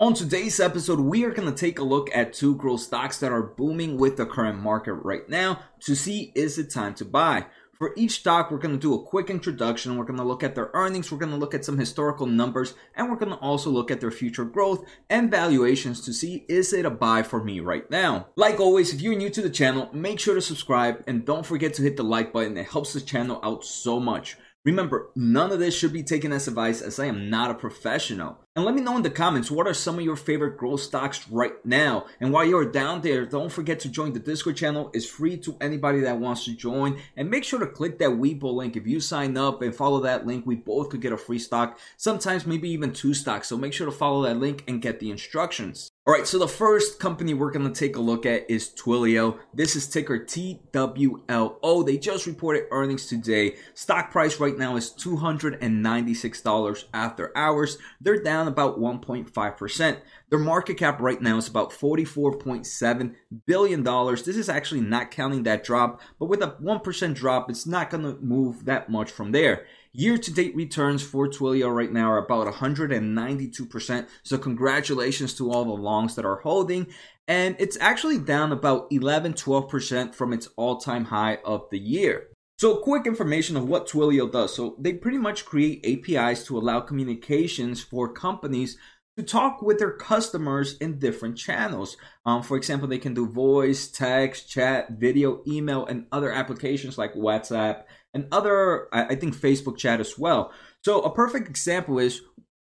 On today's episode, we are going to take a look at two growth stocks that are booming with the current market right now to see is it time to buy. For each stock, we're going to do a quick introduction. We're going to look at their earnings. We're going to look at some historical numbers and we're going to also look at their future growth and valuations to see is it a buy for me right now. Like always, if you're new to the channel, make sure to subscribe and don't forget to hit the like button. It helps the channel out so much. Remember, none of this should be taken as advice as I am not a professional. And let me know in the comments what are some of your favorite growth stocks right now. And while you're down there, don't forget to join the Discord channel. It's free to anybody that wants to join. And make sure to click that Webull link. If you sign up and follow that link, we both could get a free stock. Sometimes maybe even two stocks. So make sure to follow that link and get the instructions. All right, so the first company we're going to take a look at is Twilio. This is ticker TWLO. They just reported earnings today. Stock price right now is $296 after hours. They're down about 1.5%. Their market cap right now is about $44.7 billion. This is actually not counting that drop, but with a 1% drop, it's not going to move that much from there. Year to date returns for Twilio right now are about 192%. So, congratulations to all the longs that are holding. And it's actually down about 11 12% from its all time high of the year. So, quick information of what Twilio does. So, they pretty much create APIs to allow communications for companies to talk with their customers in different channels. Um, for example, they can do voice, text, chat, video, email, and other applications like WhatsApp and other, I think, Facebook chat as well. So, a perfect example is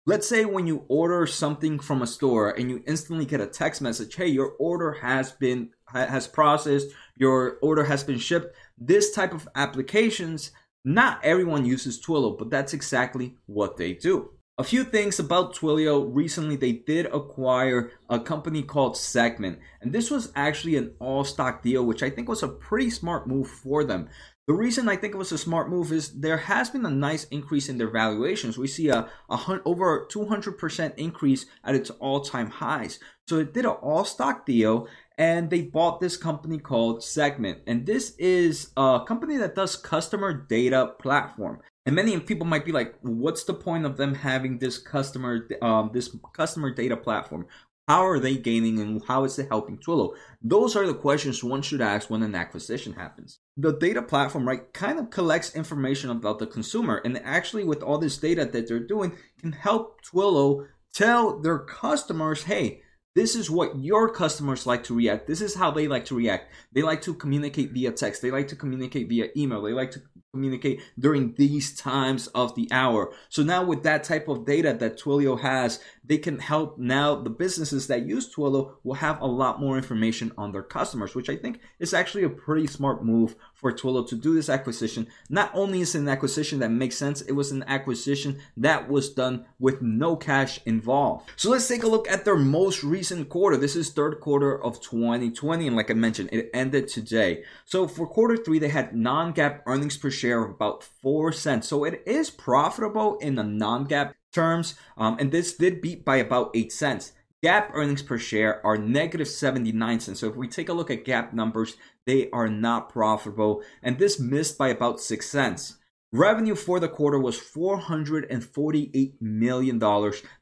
Let's say when you order something from a store and you instantly get a text message, "Hey, your order has been has processed, your order has been shipped." This type of applications, not everyone uses Twilio, but that's exactly what they do. A few things about Twilio. Recently, they did acquire a company called Segment, and this was actually an all stock deal, which I think was a pretty smart move for them. The reason I think it was a smart move is there has been a nice increase in their valuations. We see a, a hun- over 200% increase at its all time highs. So it did an all stock deal and they bought this company called Segment. And this is a company that does customer data platform. And many people might be like, what's the point of them having this customer um, this customer data platform? How are they gaining and how is it helping Twilio? Those are the questions one should ask when an acquisition happens. The data platform, right, kind of collects information about the consumer and actually with all this data that they're doing can help Twilio tell their customers, hey, this is what your customers like to react. This is how they like to react. They like to communicate via text. They like to communicate via email. They like to communicate during these times of the hour. So now with that type of data that Twilio has, they can help now the businesses that use Twilio will have a lot more information on their customers, which I think is actually a pretty smart move for Twilio to do this acquisition. Not only is it an acquisition that makes sense, it was an acquisition that was done with no cash involved. So let's take a look at their most recent quarter. This is third quarter of 2020, and like I mentioned, it ended today. So for quarter three, they had non-GAAP earnings per share of about four cents. So it is profitable in the non-GAAP terms, um, and this did beat by about eight cents. GAAP earnings per share are negative 79 cents. So if we take a look at GAAP numbers, they are not profitable, and this missed by about 6 cents. Revenue for the quarter was $448 million.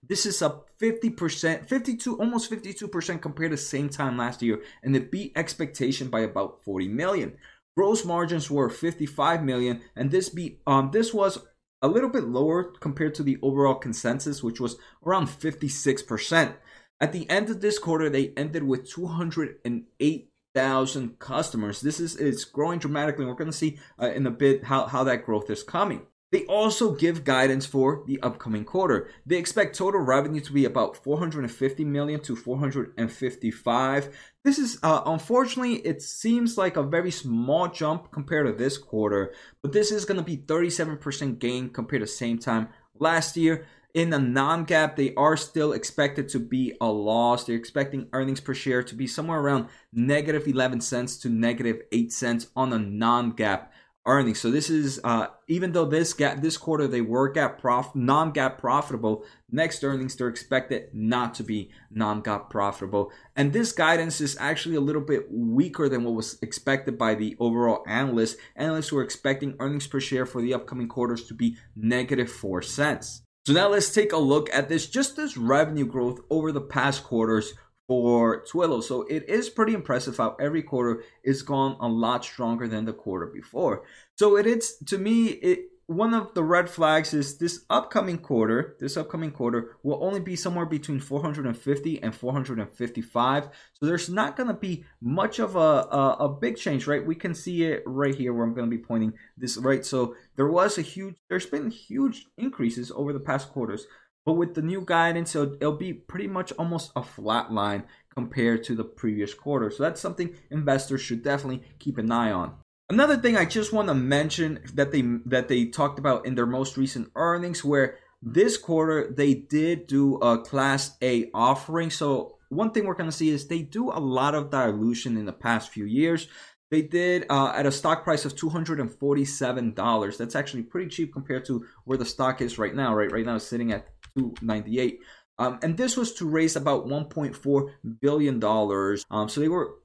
This is up 50%, 52, almost 52% compared to same time last year, and it beat expectation by about 40 million. Gross margins were 55 million, and this beat um this was a little bit lower compared to the overall consensus, which was around 56%. At the end of this quarter, they ended with 208,000 customers. This is it's growing dramatically. We're going to see uh, in a bit how, how that growth is coming. They also give guidance for the upcoming quarter. They expect total revenue to be about 450 million to 455. This is uh, unfortunately it seems like a very small jump compared to this quarter, but this is going to be 37% gain compared to same time last year. In a non-GAAP, they are still expected to be a loss. They're expecting earnings per share to be somewhere around negative 11 cents to negative 8 cents on a non-GAAP earnings. So this is uh, even though this GAAP this quarter they were GAAP prof non-GAAP profitable, next earnings they're expected not to be non-GAAP profitable. And this guidance is actually a little bit weaker than what was expected by the overall analysts. Analysts were expecting earnings per share for the upcoming quarters to be negative 4 cents. So now let's take a look at this, just this revenue growth over the past quarters for Twilio. So it is pretty impressive how every quarter is gone a lot stronger than the quarter before. So it is to me it one of the red flags is this upcoming quarter this upcoming quarter will only be somewhere between 450 and 455 so there's not going to be much of a, a, a big change right? We can see it right here where i'm going to be pointing this right? So there was a huge there's been huge increases over the past quarters but with the new guidance it'll, it'll be pretty much almost a flat line compared to the previous quarter. So that's something investors should definitely keep an eye on Another thing I just want to mention that they that they talked about in their most recent earnings where this quarter they did do a class A offering. So one thing we're going to see is they do a lot of dilution in the past few years. They did uh, at a stock price of $247. That's actually pretty cheap compared to where the stock is right now. Right, right now it's sitting at 298. Um, and this was to raise about 1.4 billion dollars. Um, so they were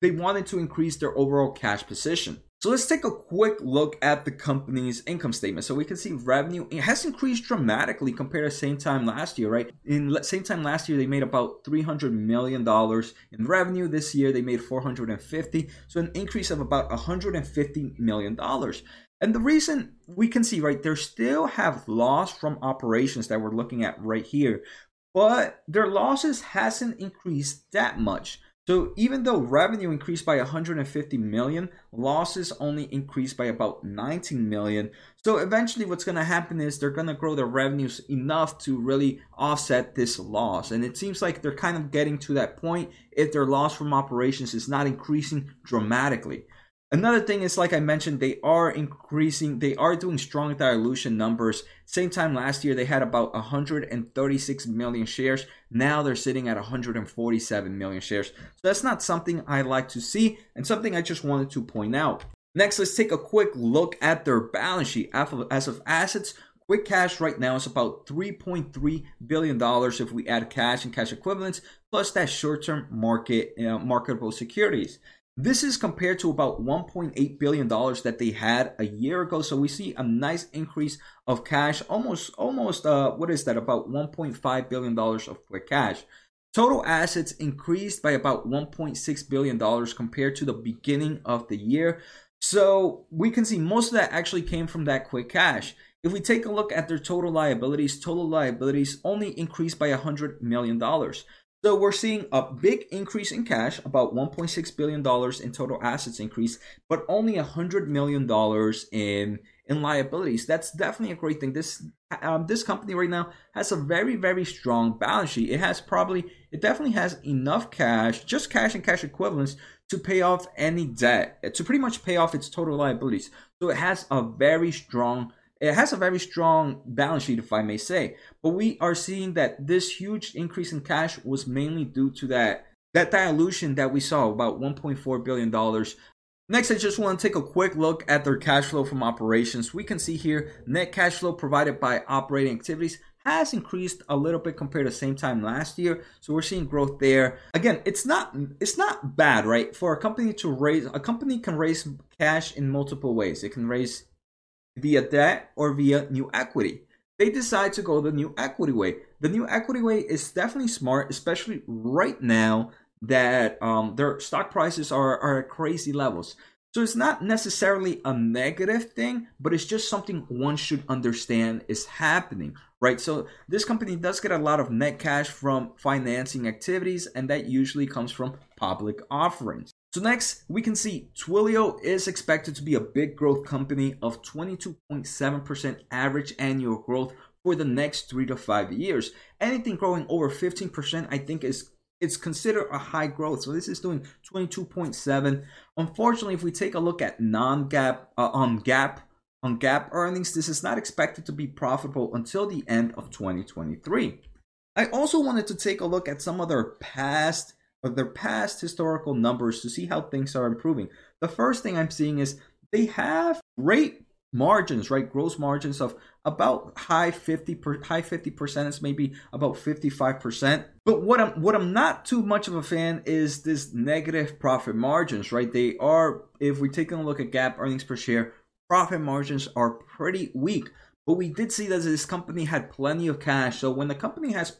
they wanted to increase their overall cash position. So let's take a quick look at the company's income statement. So we can see revenue has increased dramatically compared to same time last year, right? In same time last year, they made about 300 million dollars in revenue. This year, they made 450, so an increase of about 150 million dollars. And the reason we can see, right, they still have loss from operations that we're looking at right here, but their losses hasn't increased that much. So even though revenue increased by 150 million, losses only increased by about 19 million. So eventually what's going to happen is they're going to grow their revenues enough to really offset this loss. And it seems like they're kind of getting to that point if their loss from operations is not increasing dramatically. Another thing is, like I mentioned, they are increasing, they are doing strong dilution numbers. Same time last year, they had about 136 million shares. Now they're sitting at 147 million shares. So that's not something I like to see and something I just wanted to point out. Next, let's take a quick look at their balance sheet. As of assets, quick cash right now is about $3.3 billion if we add cash and cash equivalents, plus that short term market uh, marketable securities. This is compared to about $1.8 billion that they had a year ago. So we see a nice increase of cash, almost, almost, uh, what is that? About $1.5 billion of quick cash. Total assets increased by about $1.6 billion compared to the beginning of the year. So we can see most of that actually came from that quick cash. If we take a look at their total liabilities, total liabilities only increased by $100 million. So we're seeing a big increase in cash, about 1.6 billion dollars in total assets increase, but only 100 million dollars in in liabilities. That's definitely a great thing. This um, this company right now has a very very strong balance sheet. It has probably it definitely has enough cash, just cash and cash equivalents to pay off any debt, to pretty much pay off its total liabilities. So it has a very strong it has a very strong balance sheet, if I may say. But we are seeing that this huge increase in cash was mainly due to that that dilution that we saw, about 1.4 billion dollars. Next, I just want to take a quick look at their cash flow from operations. We can see here net cash flow provided by operating activities has increased a little bit compared to the same time last year so we're seeing growth there again it's not it's not bad right for a company to raise a company can raise cash in multiple ways it can raise via debt or via new equity. They decide to go the new equity way. The new equity way is definitely smart, especially right now that um, their stock prices are, are at crazy levels. So it's not necessarily a negative thing, but it's just something one should understand is happening, right? So this company does get a lot of net cash from financing activities, and that usually comes from public offerings. So next, we can see Twilio is expected to be a big growth company of 22.7% average annual growth for the next three to five years. Anything growing over 15%, I think is it's considered a high growth. So this is doing 22.7. Unfortunately, if we take a look at non-GAAP uh, on GAAP on GAAP earnings, this is not expected to be profitable until the end of 2023. I also wanted to take a look at some other past of their past historical numbers to see how things are improving. The first thing I'm seeing is they have great margins, right? Gross margins of about high 50 per, high 50 percent is maybe about 55 percent. But what I'm what I'm not too much of a fan is this negative profit margins, right? They are if we take a look at GAAP earnings per share, profit margins are pretty weak. but we did see that this company had plenty of cash. So when the company has,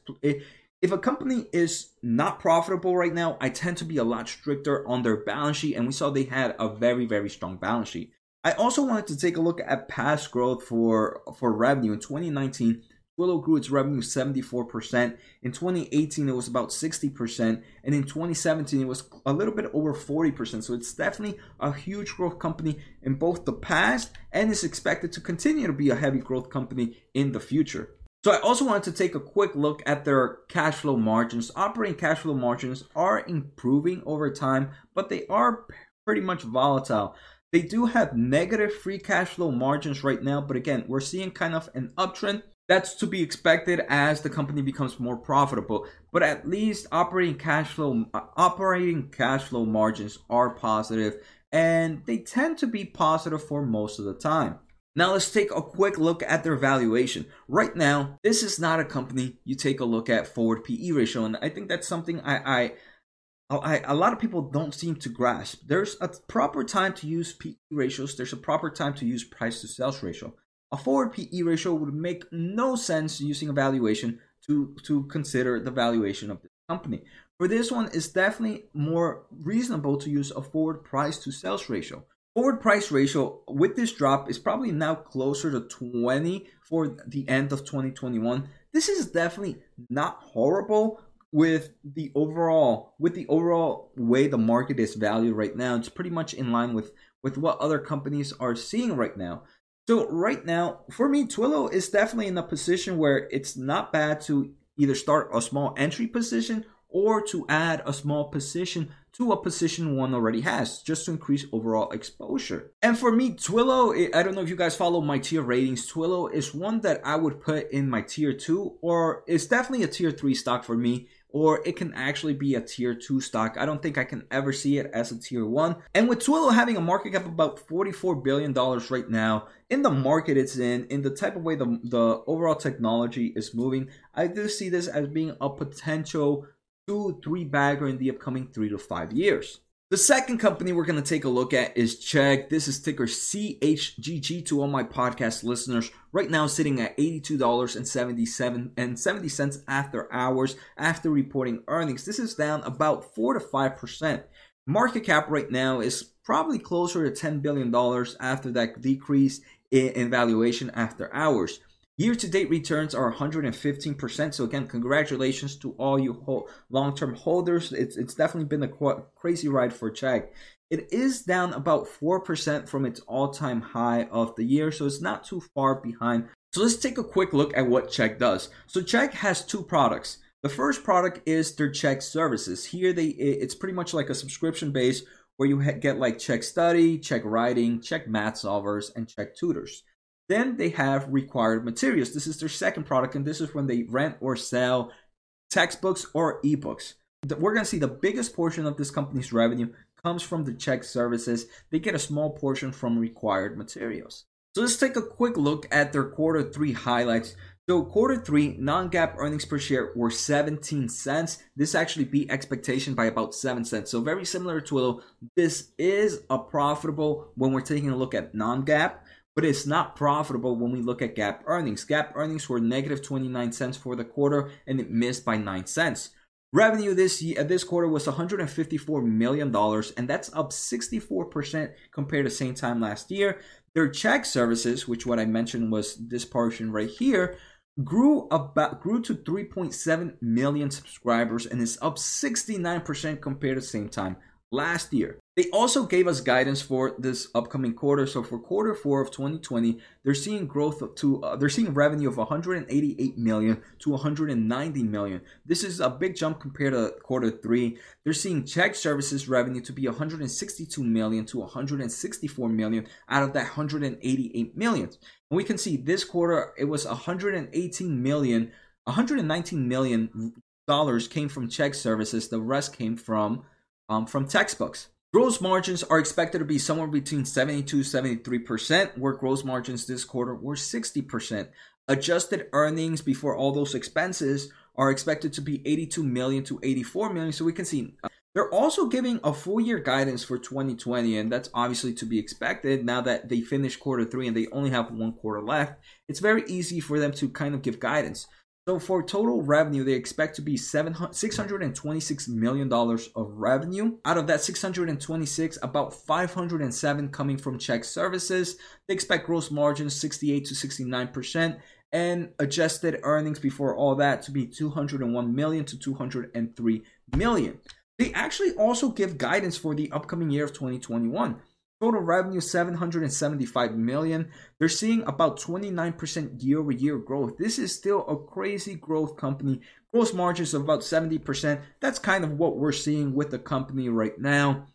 if a company is not profitable right now, I tend to be a lot stricter on their balance sheet, and we saw they had a very very strong balance sheet. I also wanted to take a look at past growth for for revenue in 2019. Twilio grew its revenue 74%. In 2018, it was about 60%. And in 2017, it was a little bit over 40%. So it's definitely a huge growth company in both the past and is expected to continue to be a heavy growth company in the future. So I also wanted to take a quick look at their cash flow margins. Operating cash flow margins are improving over time, but they are pretty much volatile. They do have negative free cash flow margins right now, but again, we're seeing kind of an uptrend that's to be expected as the company becomes more profitable but at least operating cash flow operating cash flow margins are positive and they tend to be positive for most of the time now let's take a quick look at their valuation right now this is not a company you take a look at forward pe ratio and i think that's something i i I, a lot of people don't seem to grasp. There's a proper time to use PE ratios. There's a proper time to use price to sales ratio. A forward PE ratio would make no sense using a valuation to, to consider the valuation of the company. For this one, it's definitely more reasonable to use a forward price to sales ratio. Forward price ratio with this drop is probably now closer to 20 for the end of 2021. This is definitely not horrible with the overall with the overall way the market is valued right now. It's pretty much in line with with what other companies are seeing right now. So right now, for me, Twilio is definitely in a position where it's not bad to either start a small entry position or to add a small position to a position one already has, just to increase overall exposure. And for me, Twilio, I don't know if you guys follow my tier ratings. Twilio is one that I would put in my tier two, or it's definitely a tier three stock for me or it can actually be a tier 2 stock. I don't think I can ever see it as a tier 1. And with Twilio having a market cap of about $44 billion right now, in the market it's in, in the type of way the, the overall technology is moving, I do see this as being a potential 2 3 bagger in the upcoming 3 to 5 years. The second company we're going to take a look at is Chegg. This is ticker CHGG to all my podcast listeners. Right now sitting at $82.77 and 70 cents after hours after reporting earnings. This is down about 4 to 5%. Market cap right now is probably closer to $10 billion after that decrease in valuation after hours. Year to date returns are 115%. So, again, congratulations to all you long term holders. It's, it's definitely been a crazy ride for Chegg. It is down about 4% from its all time high of the year, so it's not too far behind. So, let's take a quick look at what Chegg does. So, Chegg has two products. The first product is their Chegg services. Here, they it's pretty much like a subscription base where you get like Chegg Study, Chegg Writing, Chegg Math Solvers, and Chegg Tutors. Then they have required materials. This is their second product, and this is when they rent or sell textbooks or ebooks. We're going to see the biggest portion of this company's revenue comes from the Chegg services. They get a small portion from required materials. So let's take a quick look at their quarter three highlights. So quarter three non-GAAP earnings per share were 17 cents. This actually beat expectation by about 7 cents. So very similar to Twilio. This is a profitable when we're taking a look at non-GAAP but it's not profitable when we look at GAAP earnings. GAAP earnings were negative 29 cents for the quarter and it missed by 9 cents. Revenue this year, uh, this quarter was 154 million dollars and that's up 64% compared to same time last year. Their Chegg services, which what I mentioned was this portion right here, grew about grew to 3.7 million subscribers and is up 69% compared to same time last year. They also gave us guidance for this upcoming quarter. So for quarter four of 2020, they're seeing growth to uh, they're seeing revenue of 188 million to 190 million. This is a big jump compared to quarter three. They're seeing Chegg services revenue to be 162 million to 164 million out of that 188 million. And we can see this quarter it was 118 million, 119 million dollars came from Chegg services. The rest came from um, from textbooks. Gross margins are expected to be somewhere between 72 73%, where gross margins this quarter were 60%. Adjusted earnings before all those expenses are expected to be 82 million to 84 million. So we can see uh, They're also giving a full year guidance for 2020, and that's obviously to be expected now that they finished quarter three and they only have one quarter left. It's very easy for them to kind of give guidance. So for total revenue, they expect to be $626 million of revenue. Out of that 626, about 507 coming from Chegg services. They expect gross margins 68 to 69% and adjusted earnings before all that to be 201 million to 203 million. They actually also give guidance for the upcoming year of 2021. Total revenue 775 million. They're seeing about 29% year over year growth. This is still a crazy growth company. Gross margins of about 70%. That's kind of what we're seeing with the company right now.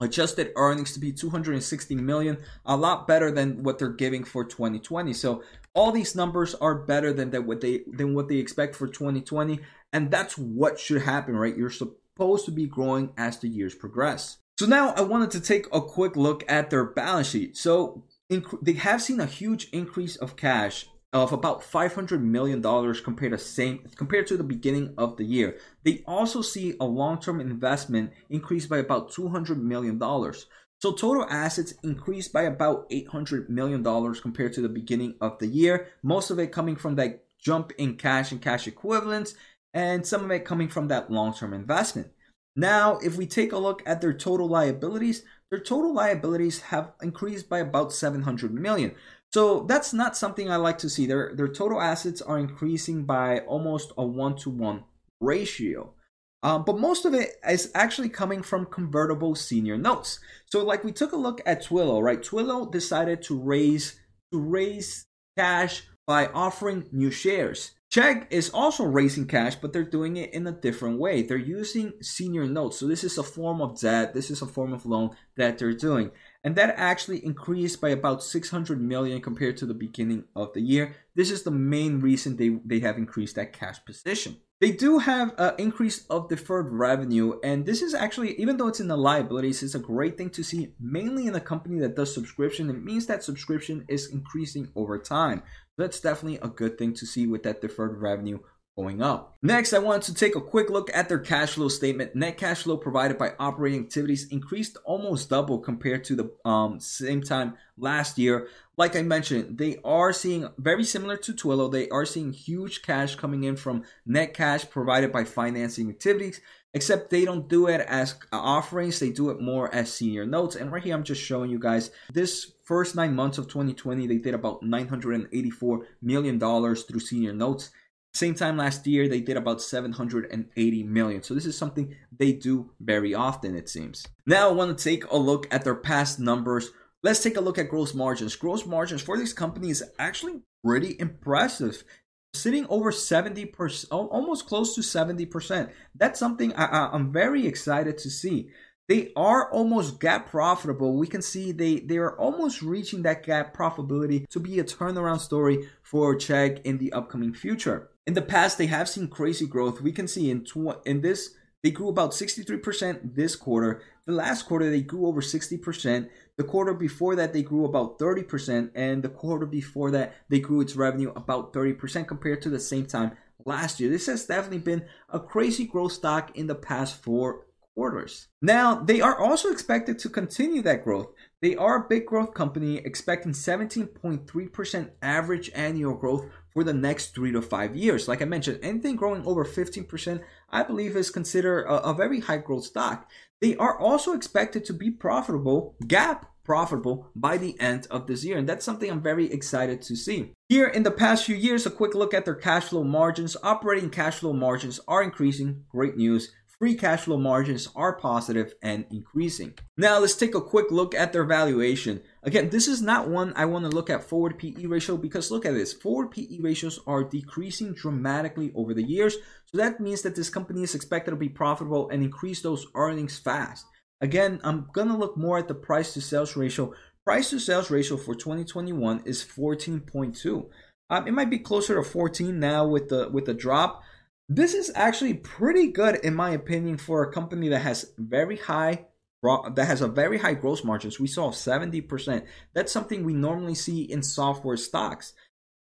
Adjusted earnings to be 260 million, a lot better than what they're giving for 2020. So all these numbers are better than that what they than what they expect for 2020, and that's what should happen, right? You're supposed to be growing as the years progress. So now I wanted to take a quick look at their balance sheet. So inc- they have seen a huge increase of cash of about 500 million dollars compared to same compared to the beginning of the year. They also see a long-term investment increase by about 200 million dollars. So total assets increased by about 800 million dollars compared to the beginning of the year. Most of it coming from that jump in cash and cash equivalents and some of it coming from that long-term investment. Now, if we take a look at their total liabilities, their total liabilities have increased by about 700 million. So that's not something I like to see. Their their total assets are increasing by almost a one to one ratio. Um, but most of it is actually coming from convertible senior notes. So, like we took a look at Twilio, right? Twilio decided to raise to raise cash by offering new shares. Chegg is also raising cash, but they're doing it in a different way. They're using senior notes. So this is a form of debt. This is a form of loan that they're doing. And that actually increased by about 600 million compared to the beginning of the year. This is the main reason they, they have increased that cash position. They do have an increase of deferred revenue, and this is actually, even though it's in the liabilities, it's a great thing to see, mainly in a company that does subscription. It means that subscription is increasing over time. That's definitely a good thing to see with that deferred revenue going up. Next, I wanted to take a quick look at their cash flow statement. Net cash flow provided by operating activities increased almost double compared to the um, same time last year. Like I mentioned, they are seeing very similar to Twilio. They are seeing huge cash coming in from net cash provided by financing activities, except they don't do it as offerings. They do it more as senior notes. And right here, I'm just showing you guys this first nine months of 2020, they did about $984 million through senior notes. Same time last year, they did about 780 million. So this is something they do very often, it seems. Now I want to take a look at their past numbers Let's take a look at gross margins. Gross margins for these companies actually pretty impressive. Sitting over 70%, almost close to 70%. That's something I, am very excited to see. They are almost GAAP profitable. We can see they, they are almost reaching that GAAP profitability to be a turnaround story for Chegg in the upcoming future. In the past, they have seen crazy growth. We can see in, tw- in this they grew about 63% this quarter. The last quarter, they grew over 60%. The quarter before that, they grew about 30%. And the quarter before that, they grew its revenue about 30% compared to the same time last year. This has definitely been a crazy growth stock in the past four quarters. Now, they are also expected to continue that growth. They are a big growth company expecting 17.3% average annual growth for the next three to five years. Like I mentioned, anything growing over 15%, I believe, is considered a, a very high growth stock. They are also expected to be profitable, GAAP profitable by the end of this year. And that's something I'm very excited to see. Here in the past few years, a quick look at their cash flow margins. Operating cash flow margins are increasing. Great news free cash flow margins are positive and increasing. Now let's take a quick look at their valuation. Again, this is not one I want to look at forward PE ratio because look at this. Forward PE ratios are decreasing dramatically over the years. So that means that this company is expected to be profitable and increase those earnings fast. Again, I'm going to look more at the price to sales ratio. Price to sales ratio for 2021 is 14.2. Um, it might be closer to 14 now with the with the drop, this is actually pretty good in my opinion for a company that has very high that has a very high gross margins. We saw 70%. That's something we normally see in software stocks.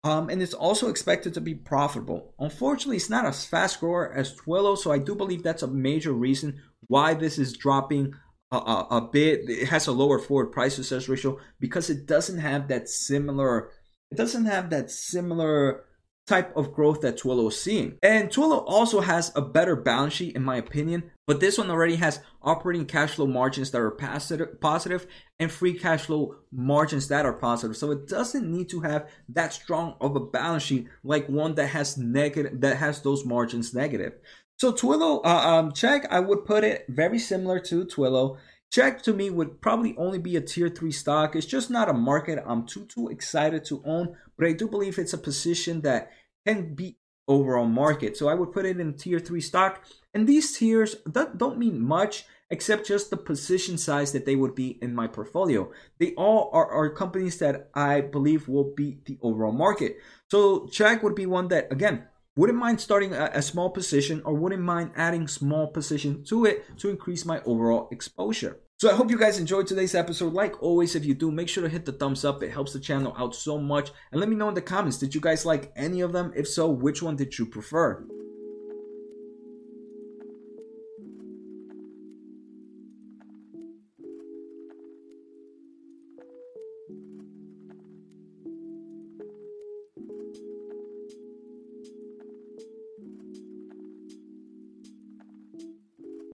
Um, and it's also expected to be profitable. Unfortunately, it's not as fast grower as Twilio, so I do believe that's a major reason why this is dropping a, a, a bit. It has a lower forward price to sales ratio because it doesn't have that similar. It doesn't have that similar type of growth that Twilio is seeing. And Twilio also has a better balance sheet, in my opinion, but this one already has operating cash flow margins that are positive, positive and free cash flow margins that are positive. So it doesn't need to have that strong of a balance sheet like one that has negative that has those margins negative. So Twilio, uh, um, Chegg, I would put it very similar to Twilio. Chegg to me would probably only be a tier three stock. It's just not a market I'm too too excited to own, but I do believe it's a position that can beat overall market. So I would put it in tier three stock. And these tiers don't mean much except just the position size that they would be in my portfolio. They all are, are companies that I believe will beat the overall market. So Chegg would be one that again wouldn't mind starting a, a, small position or wouldn't mind adding small position to it to increase my overall exposure. So I hope you guys enjoyed today's episode. Like always, if you do, make sure to hit the thumbs up. It helps the channel out so much. And let me know in the comments, did you guys like any of them? If so, which one did you prefer?